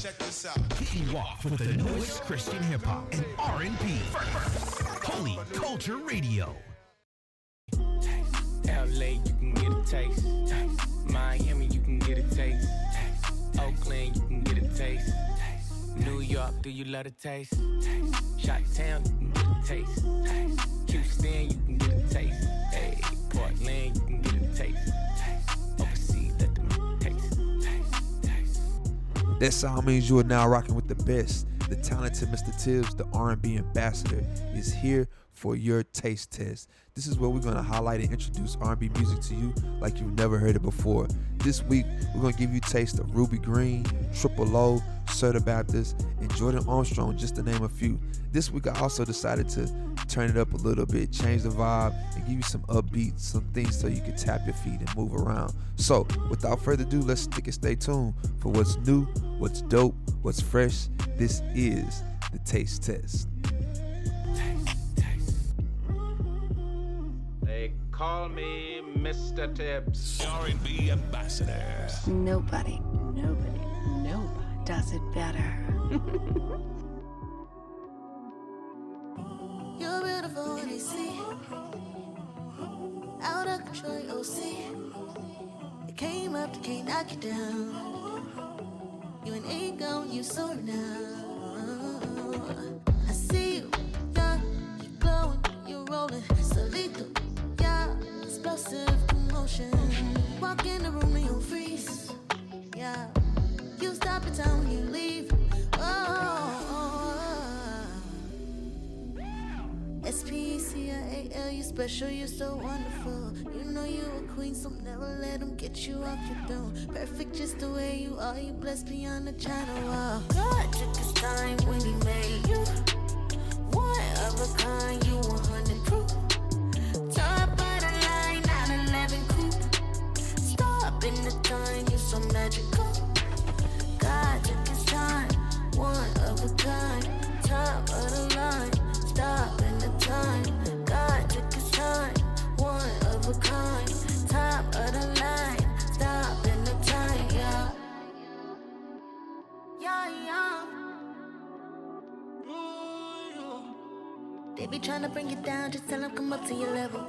Check this out. Kicking you off with the newest Christian hip hop and R&B. Holy Culture Radio. LA, you can get a taste. Miami, you can get a taste. Oakland, you can get a taste. New York, do you love a taste? Shot Town, you can get a taste. Houston, you can get a taste. Hey, Portland, you can get a taste. That sound means you are now rocking with the best. The talented Mr. Tibbs, the R&B ambassador, is here for your taste test. This is where we're going to highlight and introduce R&B music to you like you've never heard it before. This week, we're going to give you taste of Ruby Green, Triple O, Serta Baptist, and Jordan Armstrong, just to name a few. This week, I also decided to turn it up a little bit, change the vibe, and give you some upbeat, some things so you can tap your feet and move around. So, without further ado, let's stick and stay tuned for what's new, what's dope, what's fresh. This is the Taste Test. Call me Mr. Tibbs. R&B ambassador. Nobody, nobody, nobody does it better. You're beautiful when they see. Out of control, you'll see. It came up, they can't knock you down. You an ego, you soar now. I see you, yeah, you glowing, you rolling. Solito, yeah, explosive commotion. Walk in the room and you'll freeze, yeah. You stop in time when you leave. Oh. oh. S-P-E-C-I-A-L, you special, you're so wonderful. You know you a queen, so never let them get you off your throne. Perfect just the way you are, you blessed beyond the China wall. God took his time when he made you. One of a kind, you 100 so magical. God took his time, one of a kind, top of the line, stop in the time. God took his time, one of a kind, top of the line, stop in the time, yeah. Yeah, yeah. They be trying to bring you down, just tell them come up to your level.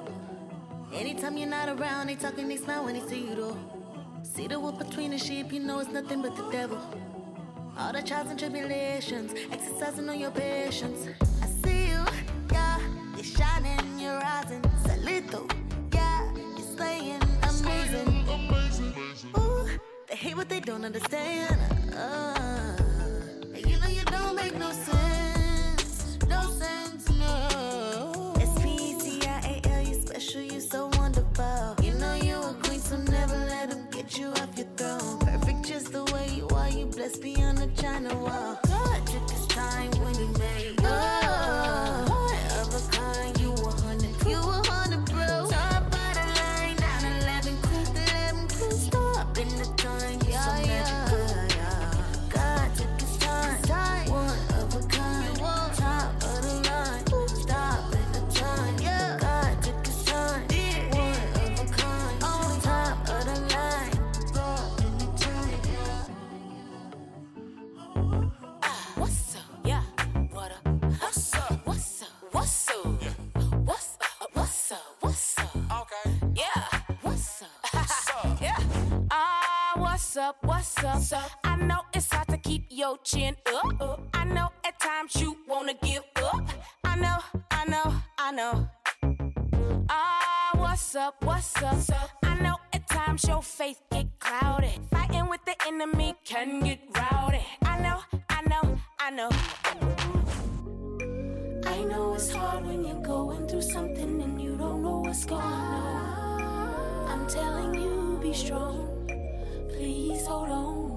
Anytime you're not around, they talking, they smile when they see you though. See the wolf between the sheep, you know it's nothing but the devil. All the trials and tribulations, exercising on your patience. I see you, yeah, you're shining, you're rising. Salito, yeah, you're slaying, amazing. Ooh, they hate what they don't understand. Uh, you know you don't make no sense, you off your throne. Perfect just the way you are, you blessed beyond the China wall. What's I know it's hard to keep your chin up. I know at times you wanna give up. I know, I know, I know. Ah, what's up? What's up? I know at times your faith get clouded. Fighting with the enemy can get rowdy. I know, I know, I know. I know it's hard when you're going through something and you don't know what's going on. I'm telling you, be strong. Please hold on.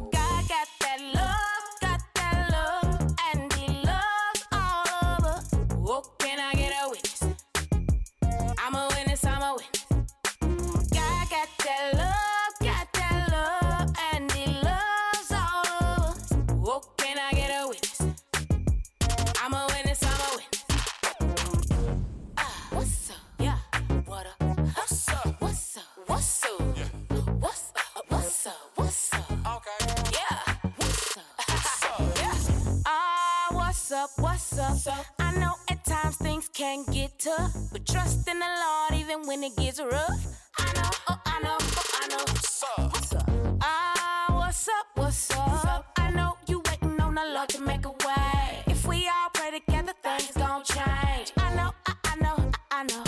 can't get tough, but trust in the Lord even when it gets rough. I know, oh, I know, oh, I know. What's up? What's up? Ah, what's up? What's up? I know you waiting on the Lord to make a way. If we all pray together, things gon' change. I know, I, I know, I, I know.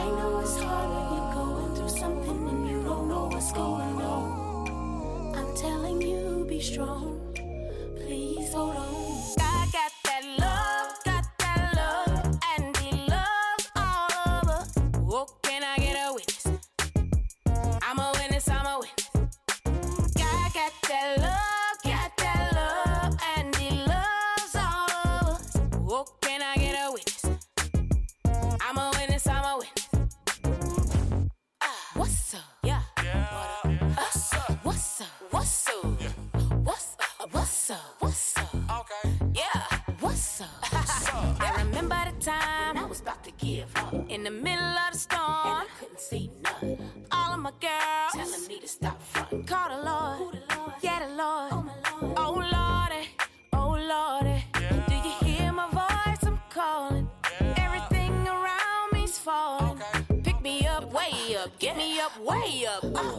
I know it's hard when you're going through something and you don't know what's going on. I'm telling you, be strong. Please hold on. up, way up.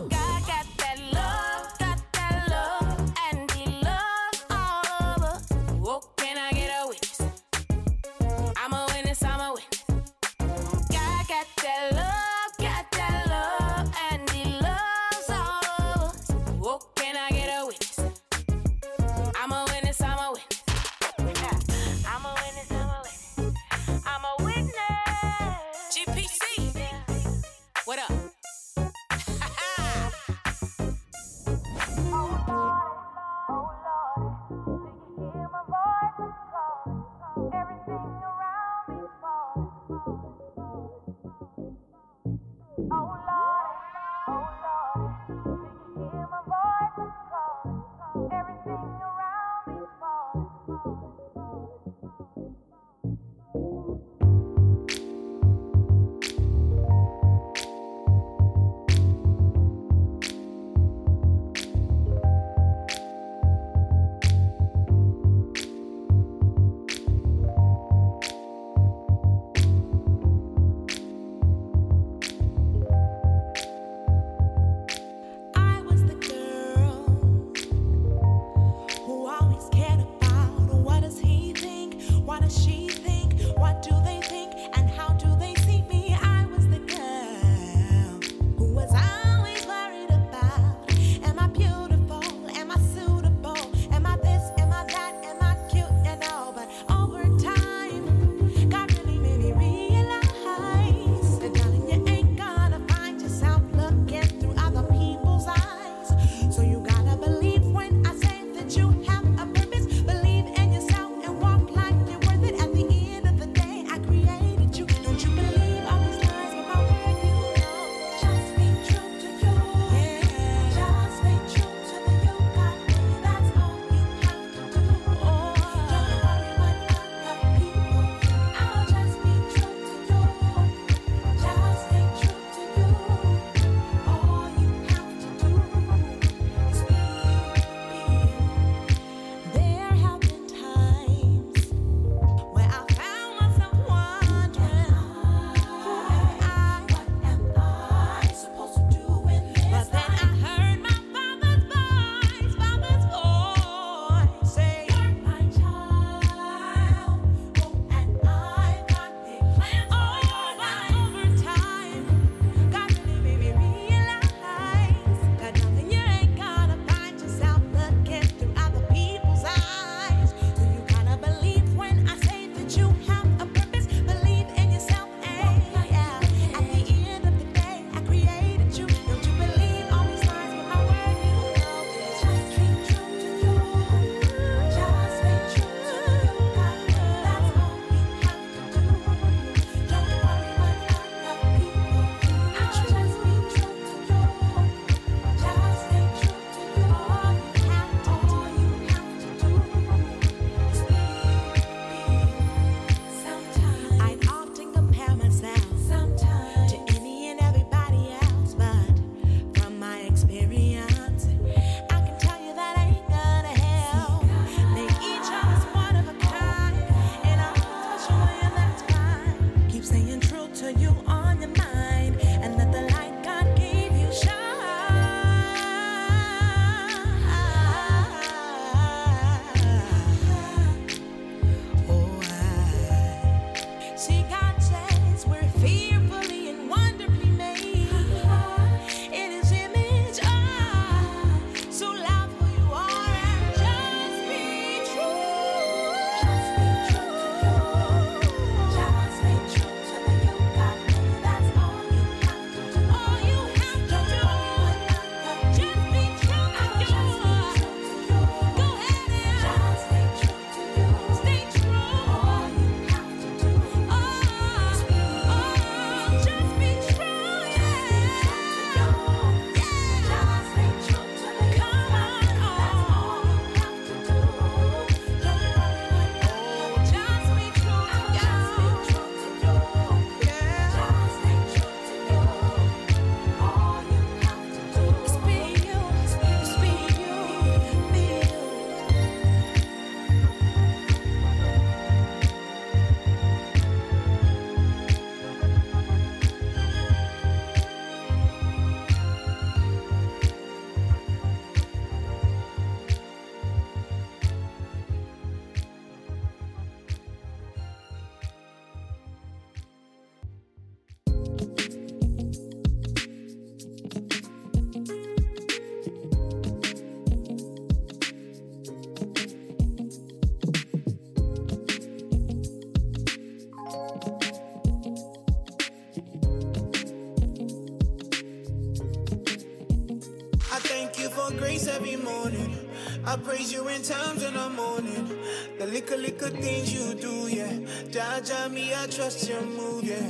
Jaja me, I trust your move, yeah.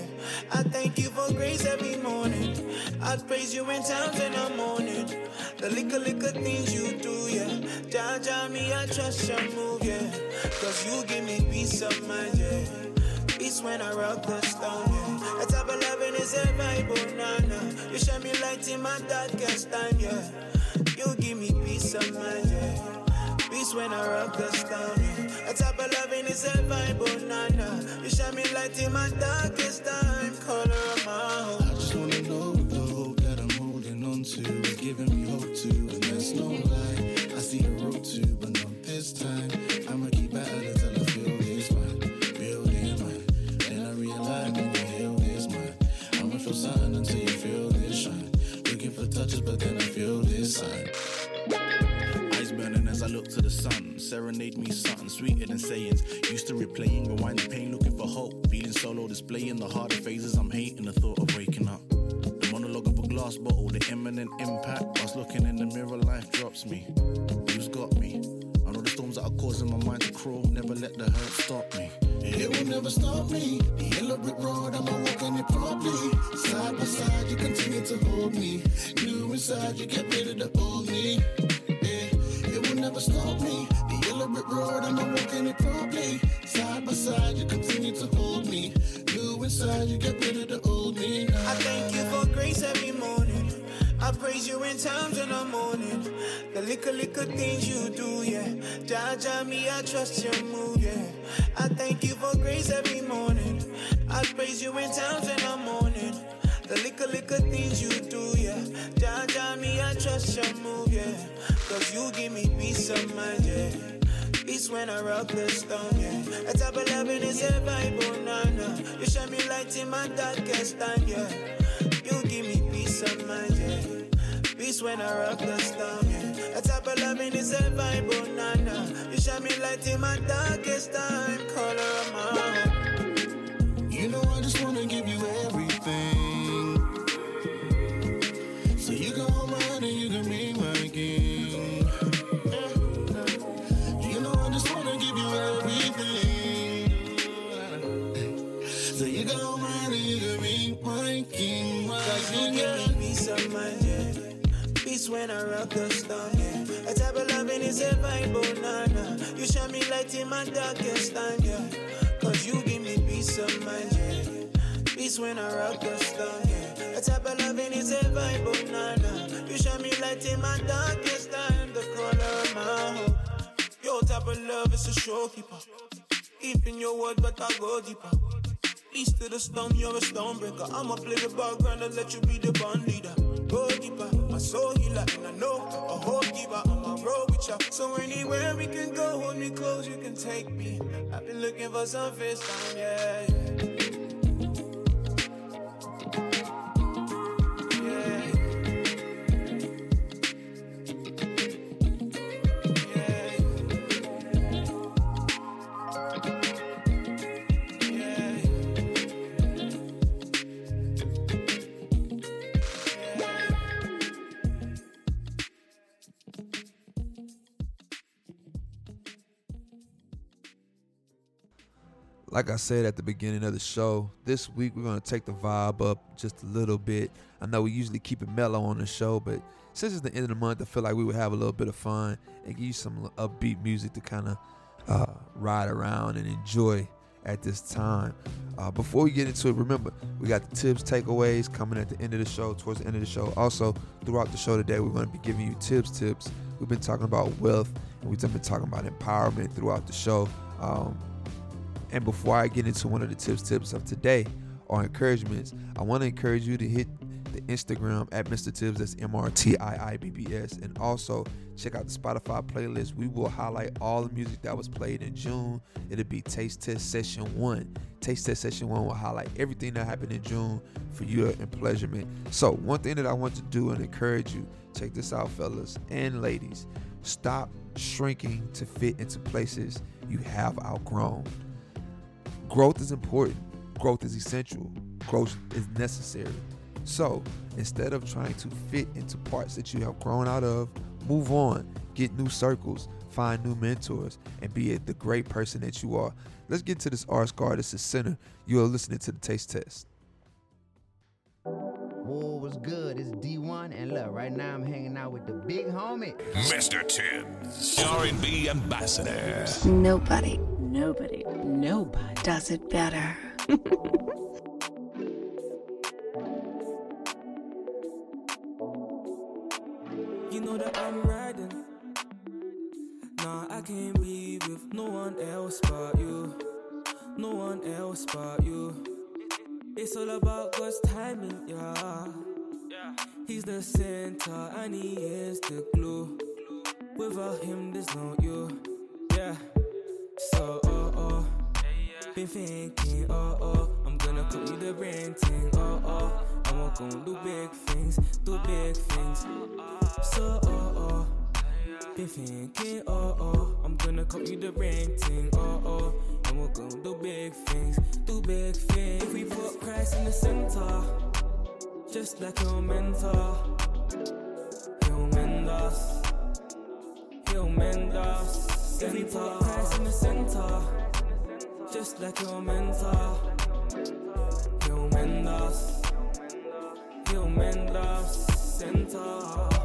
I thank you for grace every morning. I praise you in times in the morning. The little, little things you do, yeah. Jaja me, I trust your move, yeah. Cause you give me peace of mind, yeah. Peace when I rock the stone, yeah. A type of loving is a oh, nah, nah. You shine me light in my darkest time, yeah. You give me peace of mind, yeah. Peace when I rock the stone. A type of loving is a vibe, oh, nah, nah. You shine me light in my darkest time, color of my home. I just wanna know the hope that I'm holding on to is giving me hope to, and that's no lie. I see a road to, but not this time. I look to the sun. Serenade me something sweeter than sayings. Used to replaying, rewinding pain, looking for hope. Feeling solo, displaying the harder phases I'm hating. The thought of waking up. The monologue of a glass bottle, the imminent impact. Whilst looking in the mirror, life drops me. Who's got me? I know the storms that are causing my mind to crawl. Never let the hurt stop me. It will never stop me. The yellow brick road, I'm walking it properly. Side by side, you continue to hold me. New inside, you get rid of the old me. Never stop me. The road, I'm it. Side by side, you continue to hold me. New inside, you get rid of the old me. I thank you for grace every morning. I praise you in times in the morning. The little, little things you do, yeah. Jaja me, I trust your move, yeah. I thank you for grace every morning. I praise you in times in the morning. The little, little things you do, yeah. Jaja me, I trust your move, yeah. Cause you give me peace of mind, yeah. Peace when I rock the stone, yeah. A type of loving is a vibe, oh, nah, nah. You shine me light in my darkest time, yeah. You give me peace of mind, yeah. Peace when I rock the stone, yeah. A type of loving is a vibe, oh, nah, nah. You shine me light in my darkest time, color of my heart. You know I just wanna give you everything. When I rock the storm, yeah. A type of loving is a vibe, oh, nah. You shine me light in my darkest time, yeah. Cause you give me peace of mind, yeah. Peace when I rock the storm, yeah. A type of loving is a vibe, oh, nah. You shine me light in my darkest time, the color of my hope. Your type of love is a showkeeper. Keeping your word, but I go deeper. East to the stone, you're a stone breaker. I'ma play the background and let you be the band leader. Go deeper, my soul healer, and I know a whole keeper on my road with ya. So anywhere we can go, hold me close, you can take me. I've been looking for some face time, yeah. Like I said at the beginning of the show, this week we're going to take the vibe up just a little bit. I know we usually keep it mellow on the show, but since it's the end of the month, I feel like we would have a little bit of fun and give you some upbeat music to kind of uh, ride around and enjoy at this time. Uh, before we get into it, remember we got the tips, takeaways coming at the end of the show, towards the end of the show. Also, throughout the show today, we're going to be giving you tips, tips. We've been talking about wealth and we've been talking about empowerment throughout the show. Um, and before I get into one of the tips, tips of today or encouragements, I want to encourage you to hit the Instagram at Mr. Tibbs, that's M R T I I B B S, and also check out the Spotify playlist. We will highlight all the music that was played in June. It'll be Taste Test Session 1. Taste Test Session 1 will highlight everything that happened in June for your pleasurement. So, one thing that I want to do and encourage you check this out, fellas and ladies. Stop shrinking to fit into places you have outgrown. Growth is important, growth is essential, growth is necessary. So instead of trying to fit into parts that you have grown out of, Move on, get new circles, find new mentors, and be the great person that you are. Let's get to this R Scar. This is Center. You are listening to the Taste Test. Whoa, what's good? It's D1, and look, right now I'm hanging out with the big homie. Mr. Tibbs, R&B ambassador. Nobody, nobody, nobody does it better. You know that I'm riding. Nah, I can't be with no one else but you. No one else but you. It's all about God's timing, yeah. He's the center and he is the glue. Without him, there's no you. Thinking, oh, oh. I'm gonna cook you the brain thing, oh, oh. And we're gonna do big things, do big things. So, oh, oh. Been thinking, oh, oh. I'm gonna cook you the brain thing, oh, oh. And we're gonna do big things, do big things. If we put Christ in the center, just like your mentor, he'll mend us. He'll mend us. If we put Christ in the center, just like your mentor, he'll mend us. He'll mend us. Center.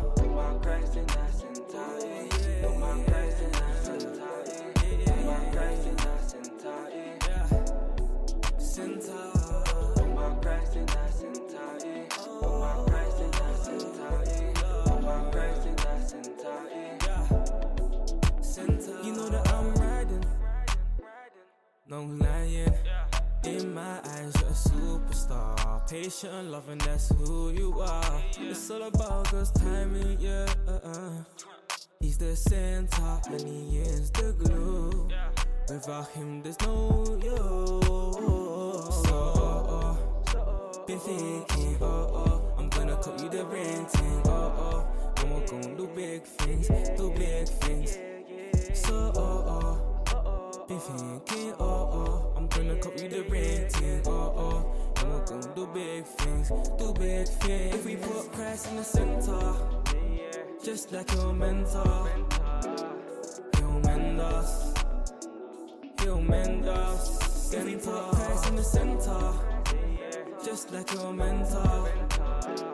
No lying. In my eyes, you're a superstar. Patient loving, that's who you are. It's all about God's timing, yeah. Uh-uh. He's the center and he is the glue. Without him, there's no you. So, oh, been thinking, oh, oh. I'm gonna cook you the rain thing, oh, oh. And we're gonna do big things, do big things. So, oh, oh. Been thinking, oh, oh. I'm gonna cook you the red thing, oh, oh. And we're gonna do big things, do big things. If we put Christ in the center, just like your mentor, he'll mend us. He'll mend us. If we put Christ in the center, just like your mentor,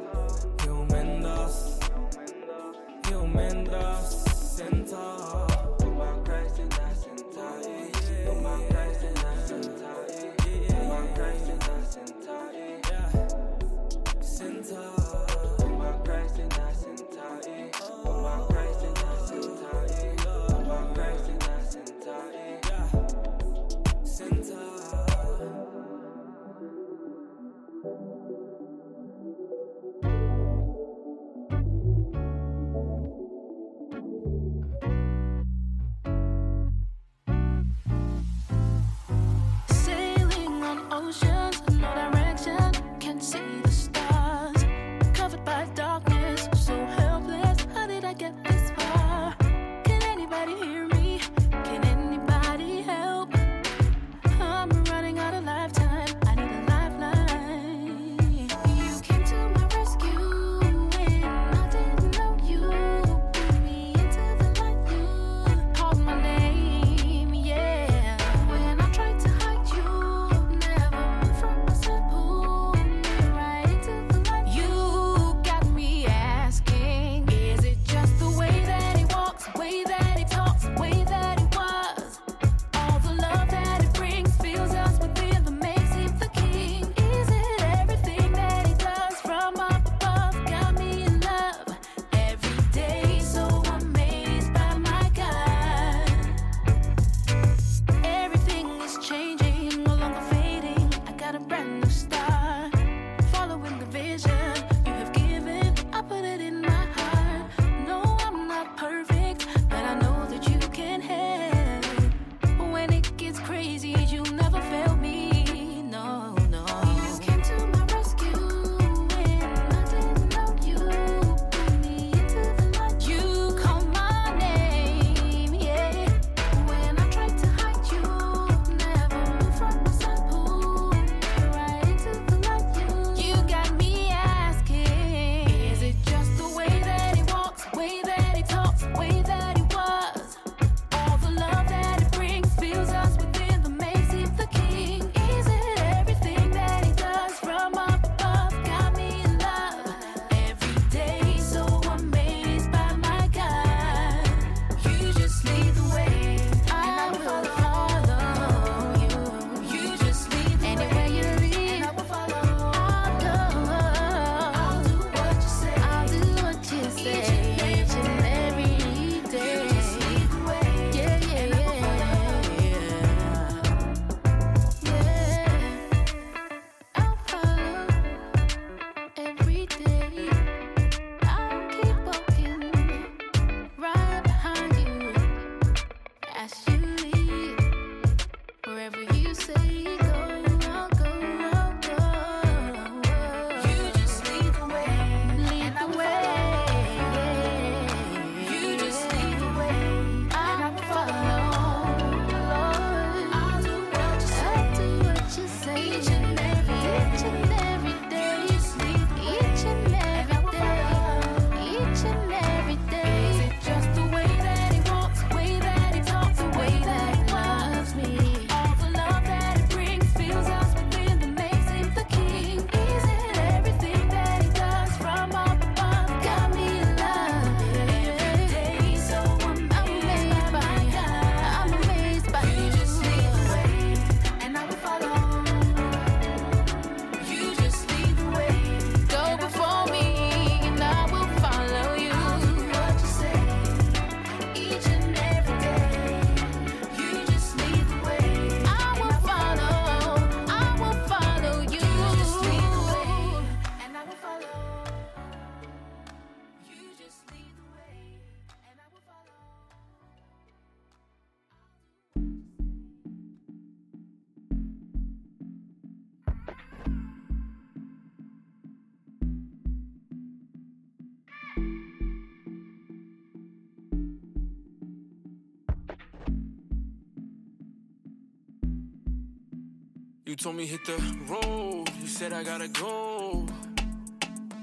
told me hit the road. You said I gotta go.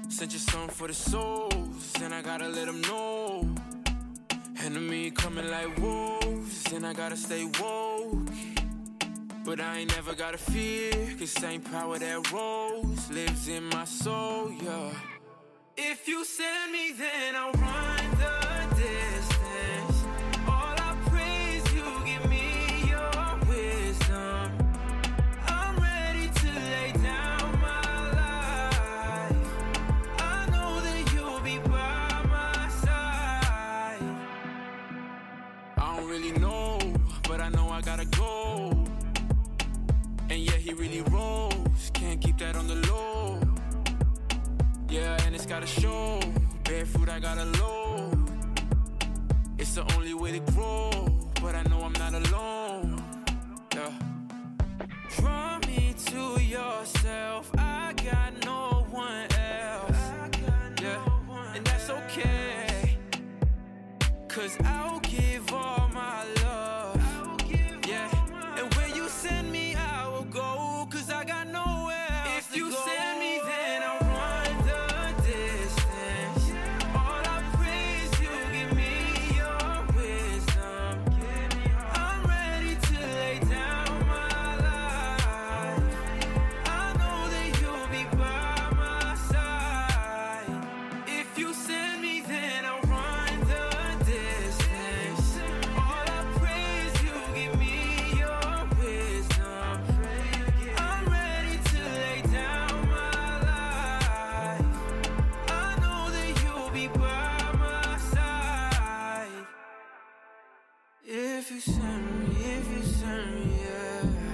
Sent you something for the souls, and I gotta let them know. Enemy coming like wolves, and I gotta stay woke. But I ain't never gotta fear, cause same power that rose lives in my soul, yeah. If you send me, then I'll run. he really rolls. Can't keep that on the low. Yeah, and it's gotta show. Barefoot, I gotta low. It's the only way to grow, but I know I'm not alone. Yeah. Draw me to yourself. I got no one else. Yeah, and that's okay. Cause I'll if you send me, if you send me, yeah.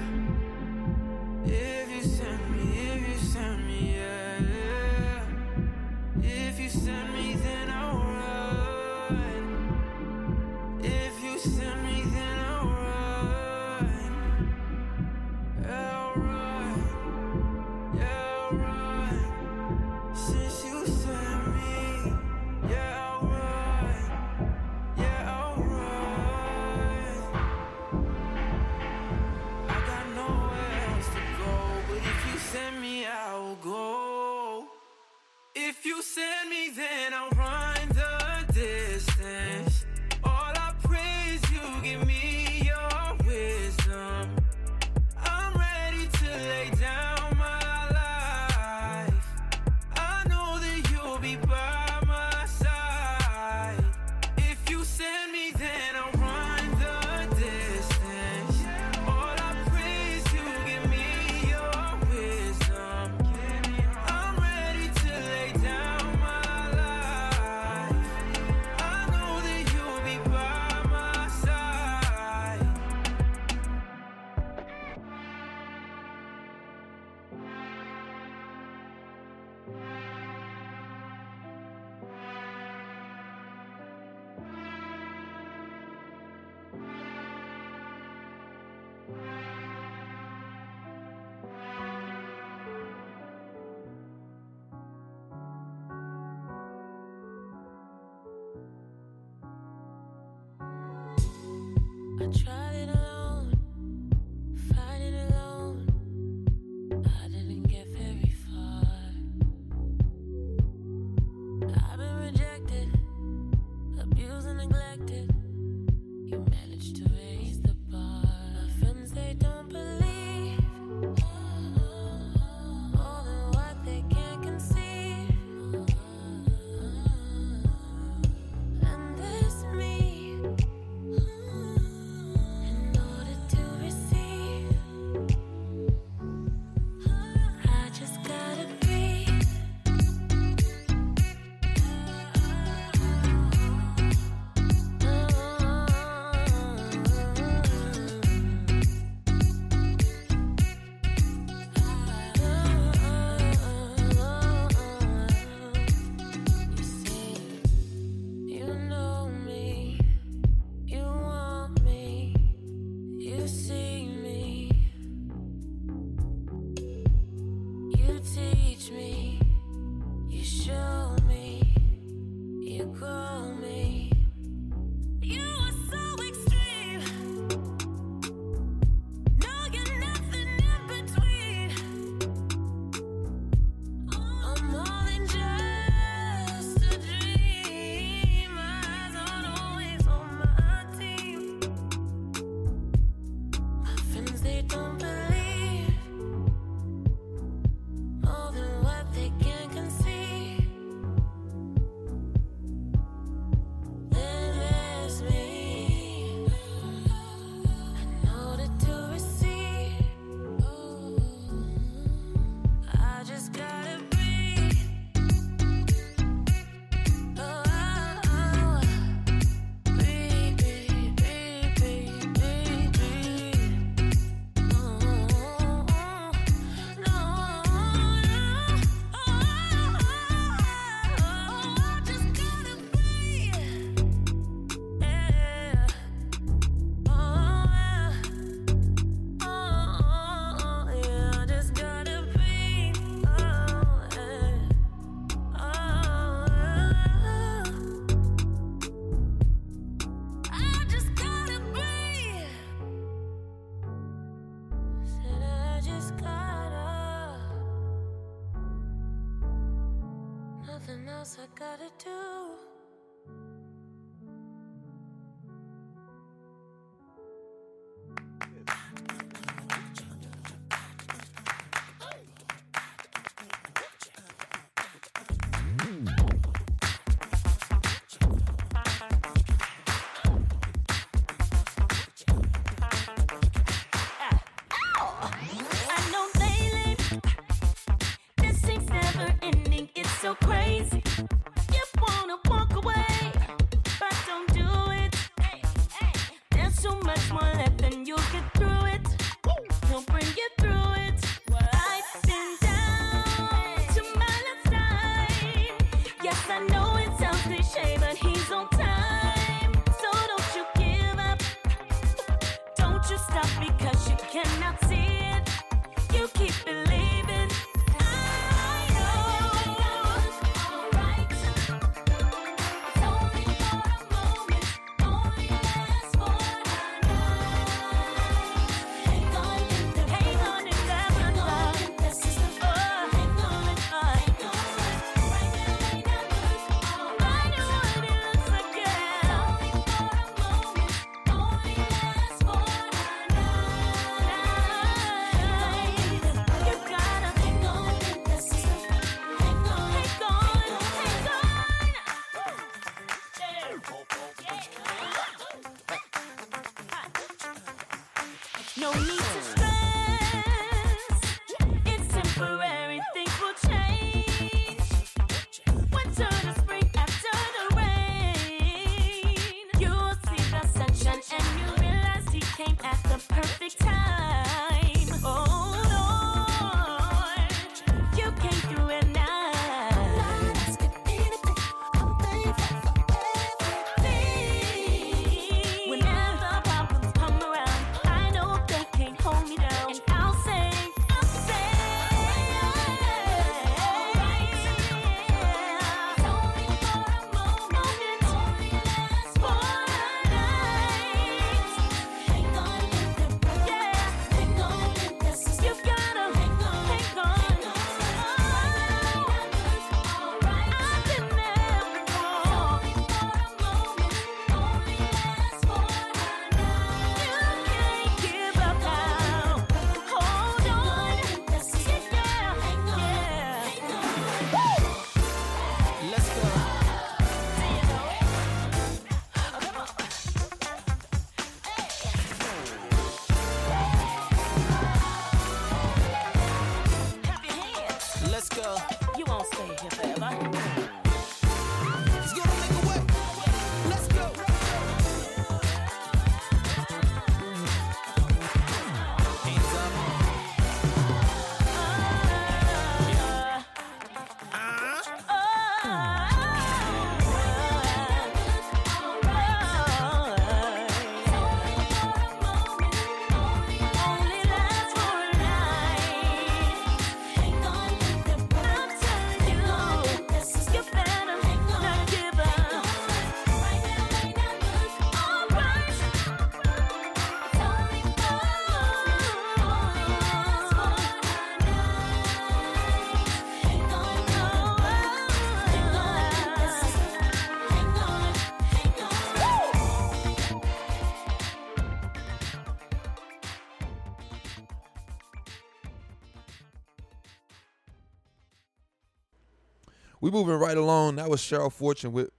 We moving right along. That was Cheryl Fortune with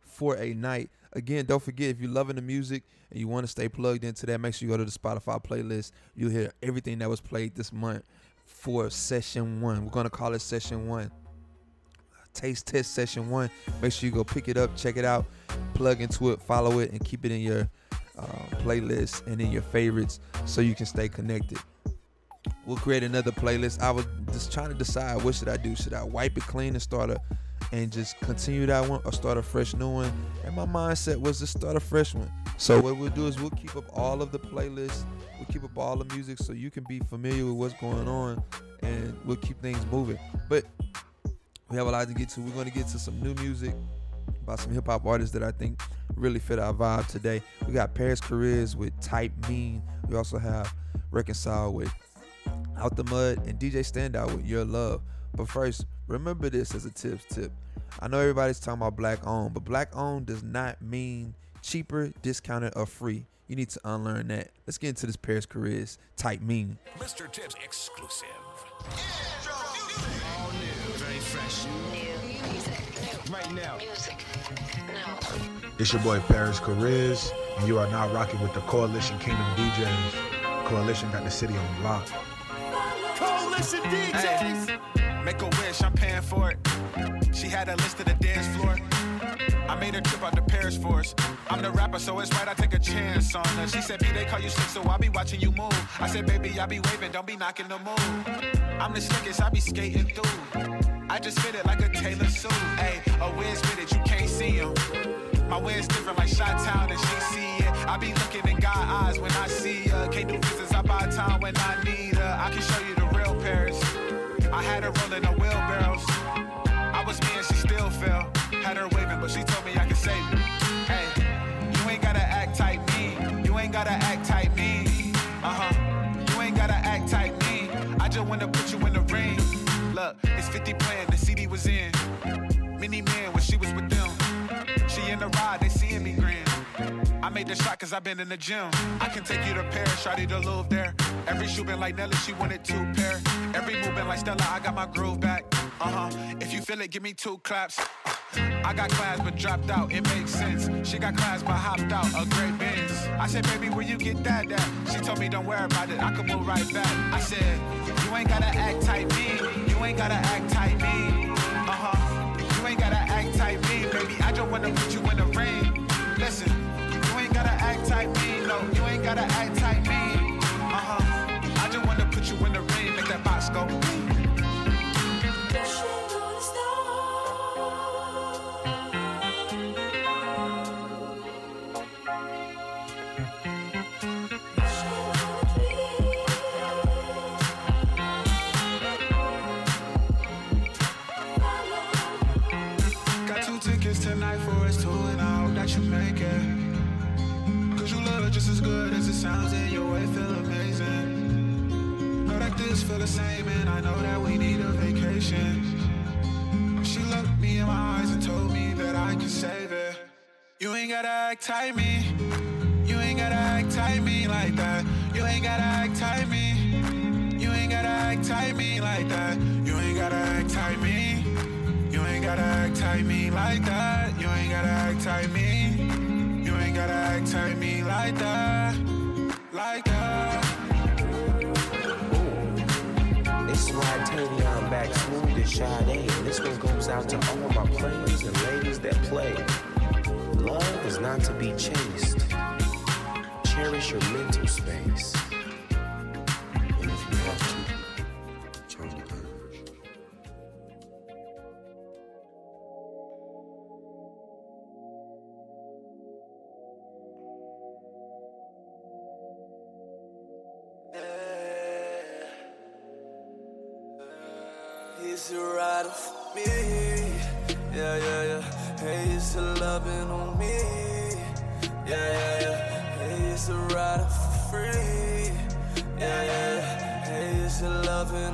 For a Night. Again, don't forget if you're loving the music and you want to stay plugged into that, make sure you go to the Spotify playlist. You'll hear everything that was played this month for session one. We're gonna call it session one. Taste test session one. Make sure you go pick it up, check it out, plug into it, follow it, and keep it in your uh, playlist and in your favorites so you can stay connected. We'll create another playlist. I was just trying to decide what should I do. Should I wipe it clean and start a and just continue that one or start a fresh new one? And my mindset was to start a fresh one. So what we'll do is we'll keep up all of the playlists. We'll keep up all the music so you can be familiar with what's going on and we'll keep things moving. But we have a lot to get to. We're going to get to some new music by some hip hop artists that I think really fit our vibe today. We got Paris Careers with Type Mean. We also have Reconcile with Out the Mud and DJ Standout with Your Love. But first, remember this as a tips tip. I know everybody's talking about black owned, but black owned does not mean cheaper, discounted, or free. You need to unlearn that. Let's get into this Paris Careers type mean. Mr. Tibbs exclusive. All new, very fresh. New music. Right now. Music. It's your boy Paris Careers, and you are now rocking with the Coalition Kingdom DJs. Coalition got the city on lock. Coalition DJs. make a wish, I'm paying for it. She had a list of the dance floor. I made her trip out to Paris for us. I'm the rapper, so it's right I take a chance on her. She said, B, they call you slick, so I'll be watching you move. I said, baby, I be waving, don't be knocking the move. I'm the slickest, I be skating through. I just fit it like a Taylor suit. Hey, a whiz with it, you can't see him. My wind's different like Shot Town and she see it. I be looking in God eyes when I see her. Can't do business, I buy time when I need had her rolling the wheelbarrows. I was me and she still fell. Had her waving, but she told me I could save it. Hey, you ain't gotta act tight me. You ain't gotta act tight me. Uh huh. You ain't gotta act tight me. I just wanna put you in the ring. Look, it's 50 playing, the CD was in. Many men the shot cause I've been in the gym. I can take you to Paris, shawty to Louvre there. Every shoe been like Nelly, she wanted two pair. Every move been like Stella, I got my groove back. Uh huh. If you feel it, give me two claps. I got class but dropped out, it makes sense. She got class but hopped out, a great Benz. I said, baby, where you get that at? She told me, don't worry about it, I can move right back. I said, you ain't gotta act tight me, you ain't gotta act tight me. Uh huh. You ain't gotta act tight me, baby. I just wanna put you in the ring. Listen, act tight me, no, you ain't gotta act act tight me. You ain't gotta act tight me like that. You ain't gotta act tight me. You ain't gotta act tight me like that. You ain't gotta act tight me. You ain't gotta act tight me like that. You ain't gotta act tight me. You ain't gotta act tight me like that. Like that. It's Rod Tavion back smooth as Sade. And this one goes out to all my players and ladies that play. Love is not to be chased. Cherish your mental space. And if you have to, charge the purge. He's a rider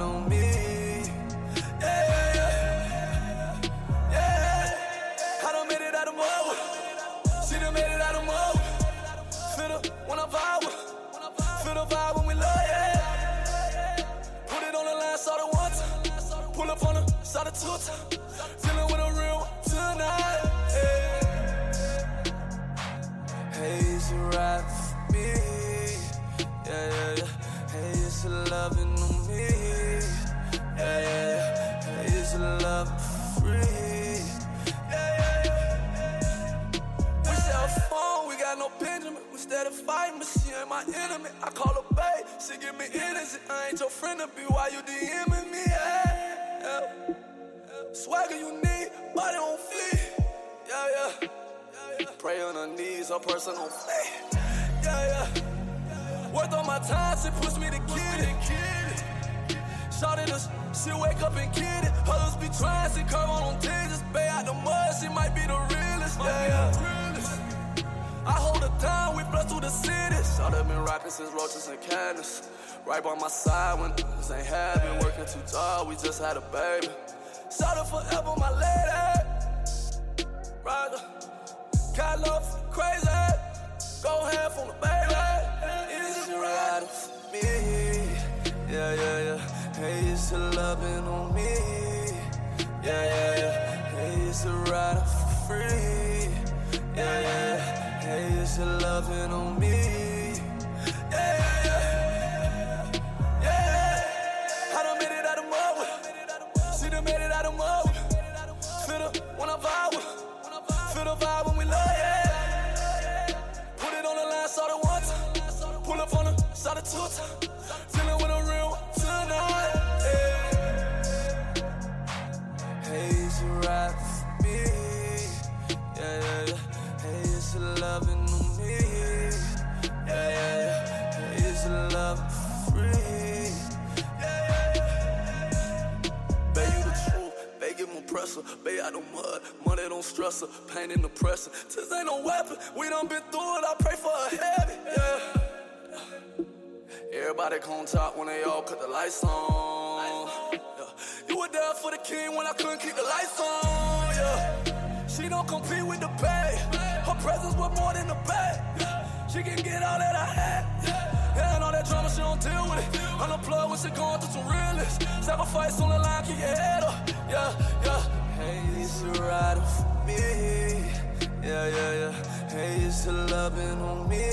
on me. Pressure. Babe, I don't mud. Money don't stress her. Pain in the pressure. This ain't no weapon. We done been through it. I pray for a heavy. Yeah. Everybody gon' talk when they all cut the lights on. Yeah. You were there for the king when I couldn't keep the lights on. Yeah. She don't compete with the pay. Her presence was more than the pay. She can get all that I had. Yeah, and all that drama, she don't deal with it. Unemployed when she going through some realness. Sacrifice on the line, keep your head up. Yeah, yeah. Hey, it's a rider for me. Yeah, yeah, yeah. Hey, it's a loving on me.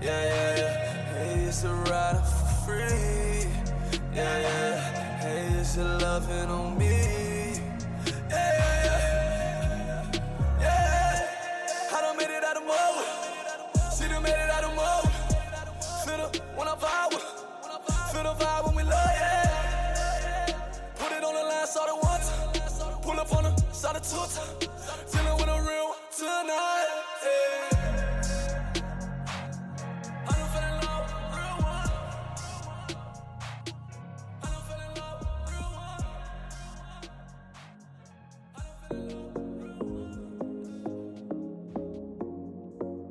Yeah, yeah, yeah. Hey, it's a rider for free. Yeah, yeah, yeah. Hey, it's a loving on me. Yeah, yeah. Up on her, saw the two time. Dealing with a real one tonight. Yeah. I done fell in love, real one.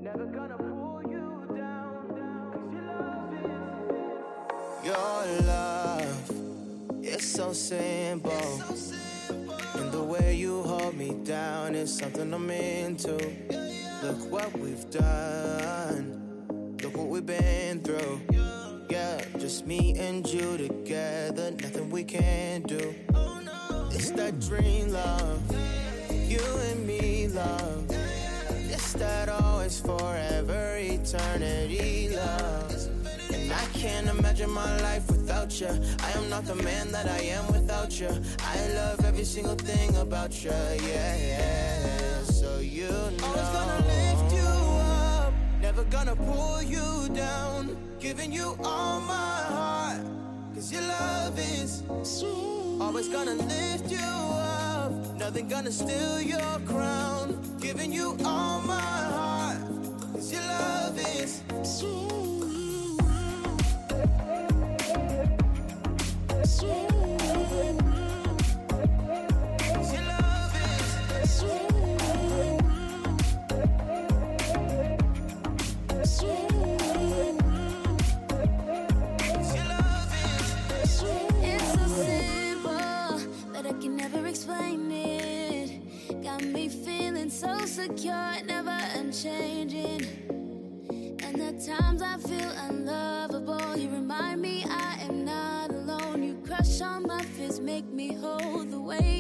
Never gonna pull you down, cause your love is. Your love is so simple. And is something I'm into. Look what we've done. Look what we've been through. Yeah, just me and you together. Nothing we can do. It's that dream love. You and me love. It's that always forever eternity love. And I can't imagine my life without you. I am not the man that I am without you. I love every single thing about you. Yeah, yeah. You know. Always gonna lift you up. Never gonna pull you down. Giving you all my heart. Cause your love is sweet. Always gonna lift you up. Nothing gonna steal your crown. Giving you all my heart. Cause your love is sweet. Sweet. So secure, never unchanging. And the times I feel unlovable, you remind me I am not alone. You crush all my fears, make me whole. The way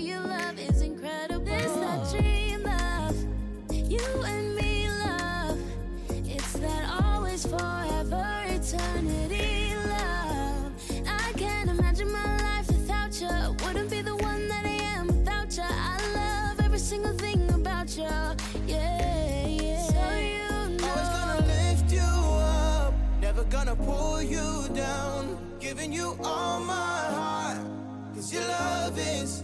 you down. Giving you all my heart, cause your love is.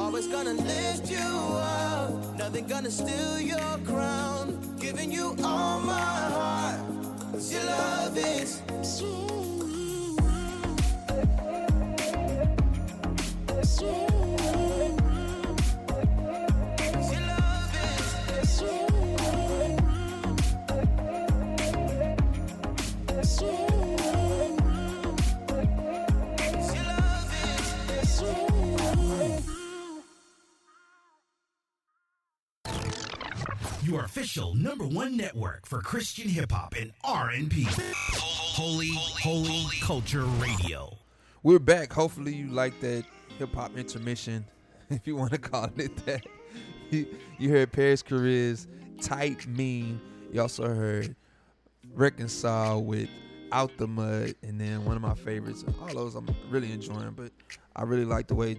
Always gonna lift you up, nothing gonna steal your crown. Giving you all my heart, cause your love is official number one network for Christian hip hop and R&B. Holy, holy, culture radio. We're back. Hopefully, you like that hip hop intermission, if you want to call it that. You, you heard Paris Careers, Tight Mean. You also heard Reconcile with Out the Mud, and then one of my favorites. All those I'm really enjoying, but I really like the way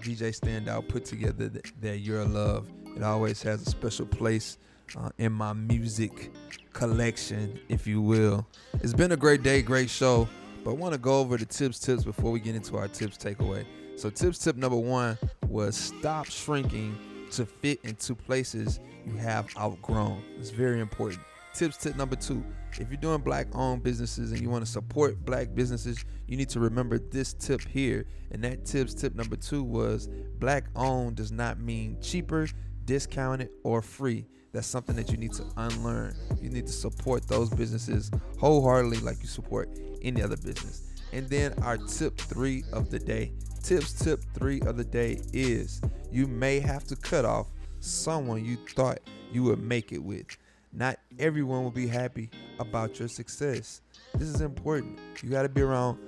DJ Standout put together that, that Your Love. It always has a special place uh, in my music collection, if you will. It's been a great day, great show, but I want to go over the tips tips before we get into our tips takeaway. So tips tip number one was stop shrinking to fit into places you have outgrown. It's very important. Tips tip number two if you're doing black owned businesses and you want to support black businesses, you need to remember this tip here. And that tips tip number two was black owned does not mean cheaper, discounted, or free. That's something that you need to unlearn. You need to support those businesses wholeheartedly like you support any other business. And then our tip three of the day. Tips tip three of the day is you may have to cut off someone you thought you would make it with. Not everyone will be happy about your success. This is important. You got to be around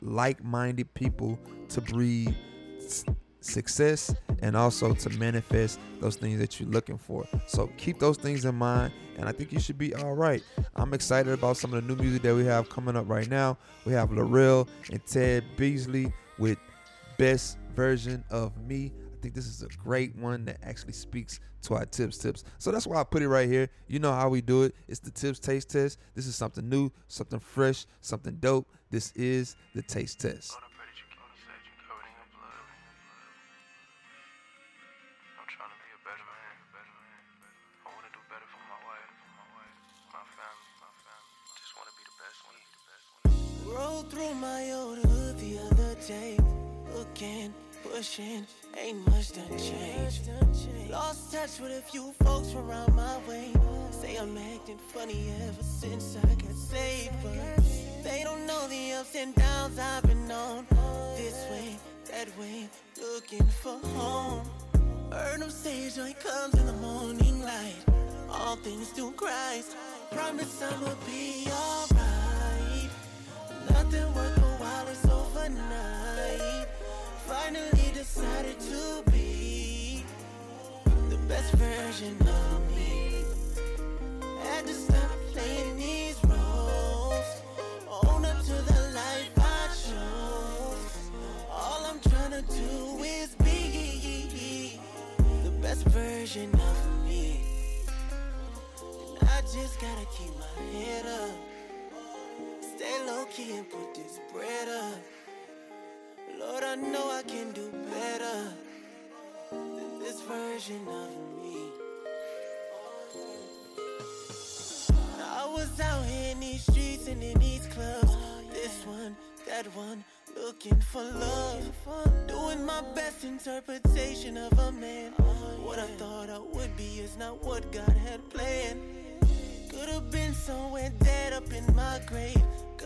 like minded people to s- success and also to manifest those things that you're looking for. So keep those things in mind, and I think you should be all right. I'm excited about some of the new music that we have coming up right now. We have Laurel and Ted Beasley with Best Version of Me. I think this is a great one that actually speaks to our tips tips. So that's why I put it right here. You know how we do it. It's the tips taste test. This is something new, something fresh, something dope. This is the taste test. Through my old hood the other day. Looking, pushing, ain't much done changed. Lost touch with a few folks around my way. Say I'm acting funny ever since I got saved. But they don't know the ups and downs I've been on. This way, that way, looking for home. Heard them say joy comes in the morning light. All things through Christ. Promise I'ma be alright. Nothing worth a while is overnight. Finally decided to be the best version of me. Had to stop playing these roles. Own up to the life I chose. All I'm trying to do is be the best version of me. And I just gotta keep my head up. Key put this bread up. Lord, I know I can do better than this version of me. I was out here in these streets and in these clubs. This one, that one, looking for love. Doing my best interpretation of a man. What I thought I would be is not what God had planned. Could have been somewhere dead up in my grave.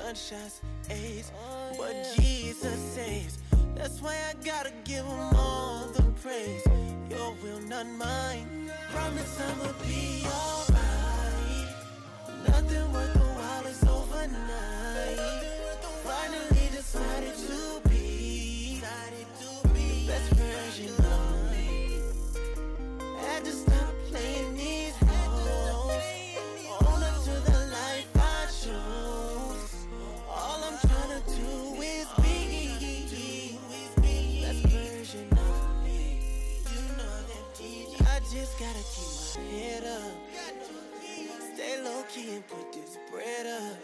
Gunshots, A's, oh, but Jesus saves. That's why I gotta give him all the praise. Your will, not mine. Promise I'ma be alright. Nothing worth a while is overnight. And put this bread up.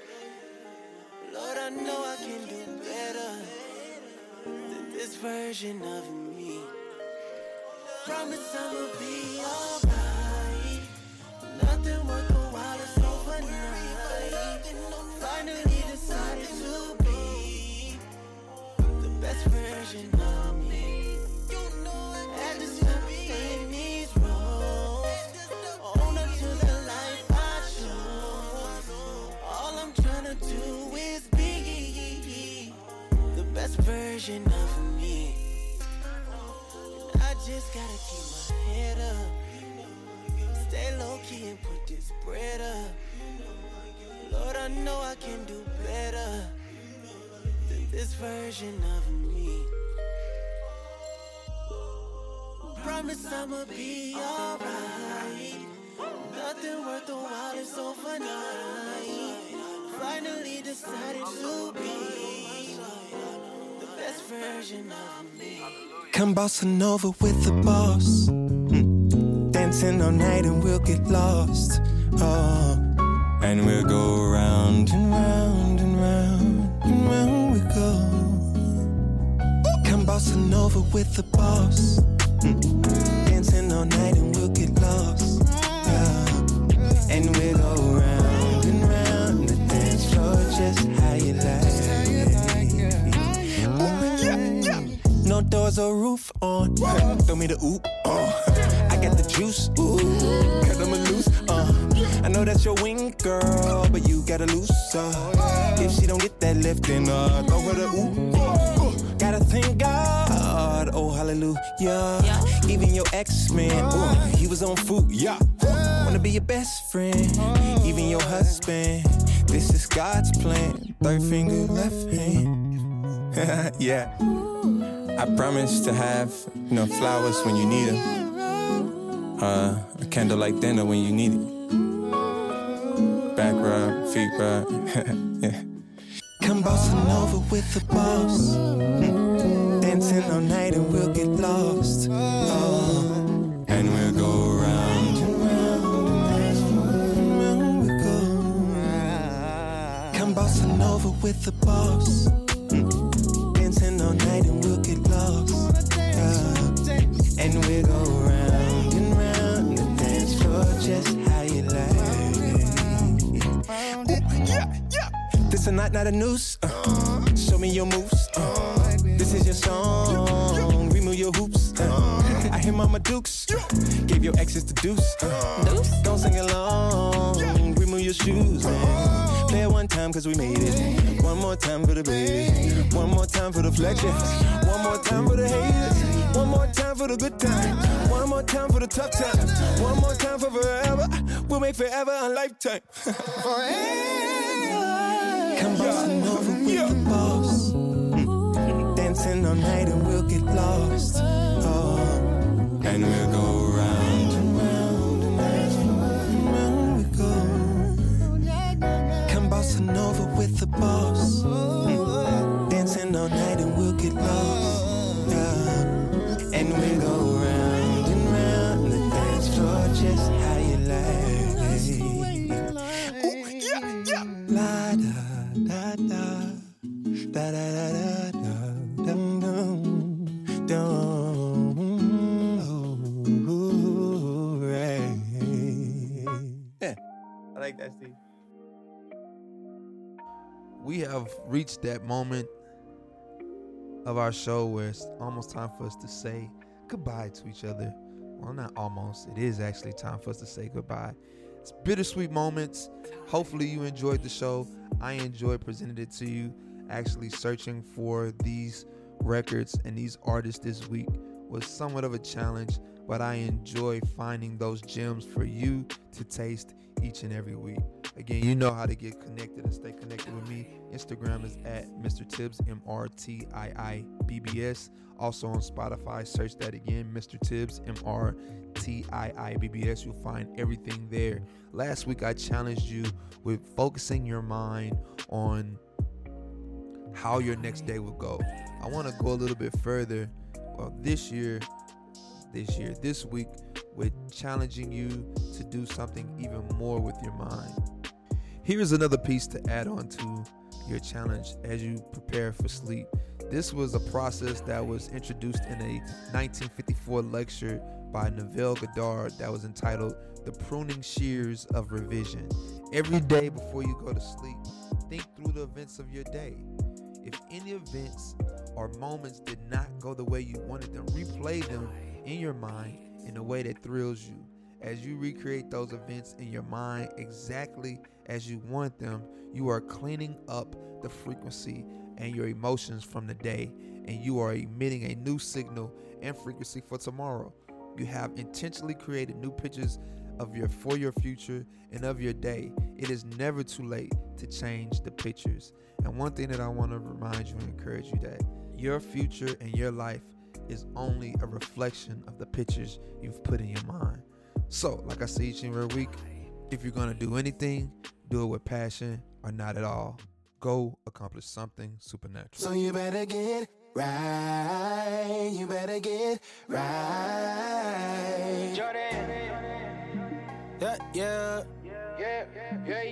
Lord, I know I can do better than this version of me. Promise I'ma be alright. Nothing worth version of me. I just gotta keep my head up. Stay low key and put this bread up. Lord, I know I can do better than this version of me. Promise I'ma be alright. Nothing worth the while is overnight. Finally decided to be version of me. Come bossa nova with the boss. Mm. Dancing all night and we'll get lost. Oh. And we'll go round and round and round and round we go. Come bossa nova with the boss. Mm. Dancing all night and we'll get lost. Yeah. And we'll Or roof on. Throw me the oop. Uh. I got the juice. Ooh, cause I'm a loose. Uh. I know that's your wing, girl, but you gotta loose. Uh. If she don't get that lift, then uh, throw her the oop. Uh. Gotta thank God. Oh, hallelujah. Even your ex man, ooh, he was on food. Yeah. Wanna be your best friend, even your husband. This is God's plan. Third finger, left hand. yeah. I promise to have, you know, flowers when you need them. Uh, a candlelight dinner when you need it. Back rub, feet rub. yeah. Come bossa over with the boss. Dancing all night and we'll get lost. Oh. And we'll go round and round and round we go. Come bossa over with the boss. This a night, not a noose. Uh, show me your moves. Uh, this is your song. Remove your hoops. Uh, I hear Mama Dukes. Gave your exes the deuce. Uh, don't sing along. Remove your shoes. Man. Play it one time cause we made it. One more time for the baby. One more time for the flexions. One more time for the haters. One more time for the good times. One more time for the tough times. One more time for forever. We'll make forever a lifetime. Come bossa nova with the boss. Dancing all night and we'll get lost. Oh. And we'll go round and round and round and round we go. Come bossa nova with the boss. I like that, Steve. we have reached that moment of our show where it's almost time for us to say goodbye to each other. Well, not almost. It is actually time for us to say goodbye. It's bittersweet moments. Hopefully, you enjoyed the show. I enjoyed presenting it to you. Actually, searching for these records and these artists this week was somewhat of a challenge, but I enjoy finding those gems for you to taste each and every week. Again, you know how to get connected and stay connected with me. Instagram is at Mr. Tibbs, M R T I I B B S. Also on Spotify, search that again, Mr. Tibbs, M R T I I B B S. You'll find everything there. Last week, I challenged you with focusing your mind on how your next day will go. I want to go a little bit further. Well, this year, this year, this week, with challenging you to do something even more with your mind. Here's another piece to add on to your challenge as you prepare for sleep. This was a process that was introduced in a 1954 lecture by Neville Goddard that was entitled The Pruning Shears of Revision. Every day before you go to sleep, think through the events of your day. If any events or moments did not go the way you wanted them, replay them in your mind in a way that thrills you. As you recreate those events in your mind exactly as you want them, you are cleaning up the frequency and your emotions from the day, and you are emitting a new signal and frequency for tomorrow. You have intentionally created new pictures of your for your future and of your day. It is never too late to change the pictures. And one thing that I want to remind you and encourage you that your future and your life is only a reflection of the pictures you've put in your mind. So, like I say each and every week, if you're gonna do anything, do it with passion or not at all. Go accomplish something supernatural. So you better get right. You better get right. Jordan. Yeah, yeah. Yeah, yeah, yeah, yeah.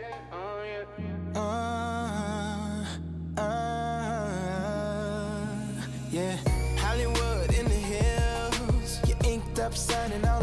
yeah, yeah. Uh, uh, yeah. Hollywood in the hills. You inked up signing out.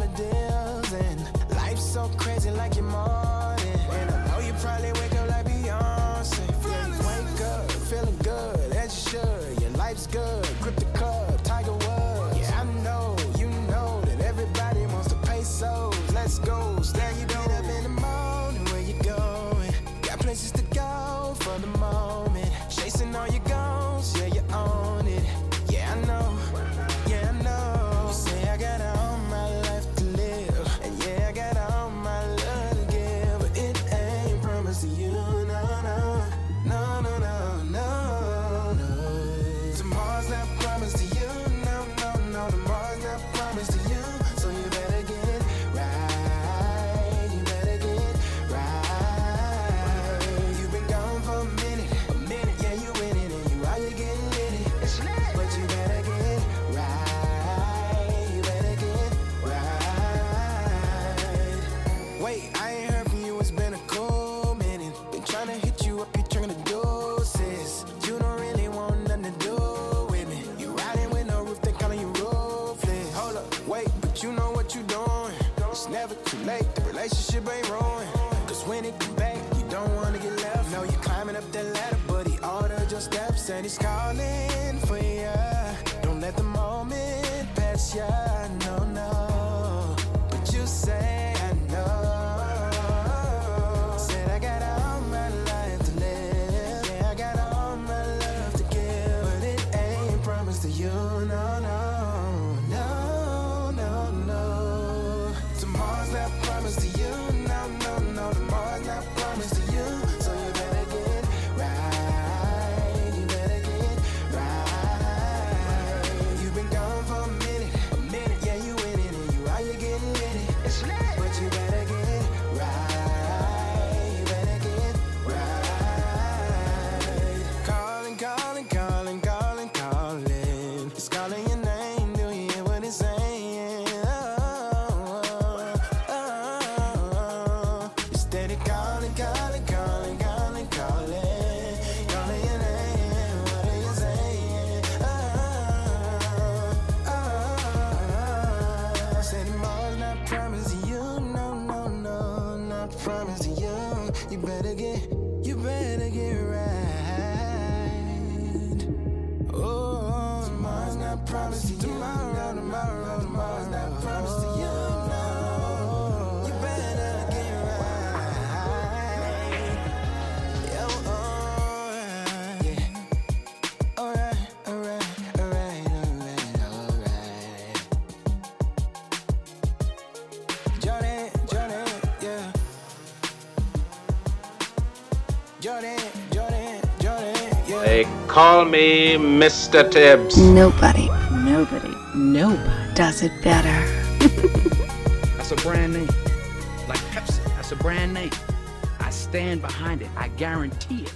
nobody's calling Me, Mr. Tibbs. Nobody. Nobody. Nobody. Does it better. That's a brand name. Like Pepsi. That's a brand name. I stand behind it. I guarantee it.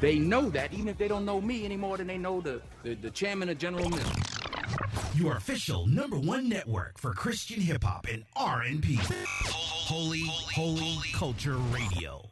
They know that, even if they don't know me any more than they know the, the, the chairman of General Mills. Your official number one network for Christian hip hop and R&B. Holy, holy, holy, holy Culture Radio.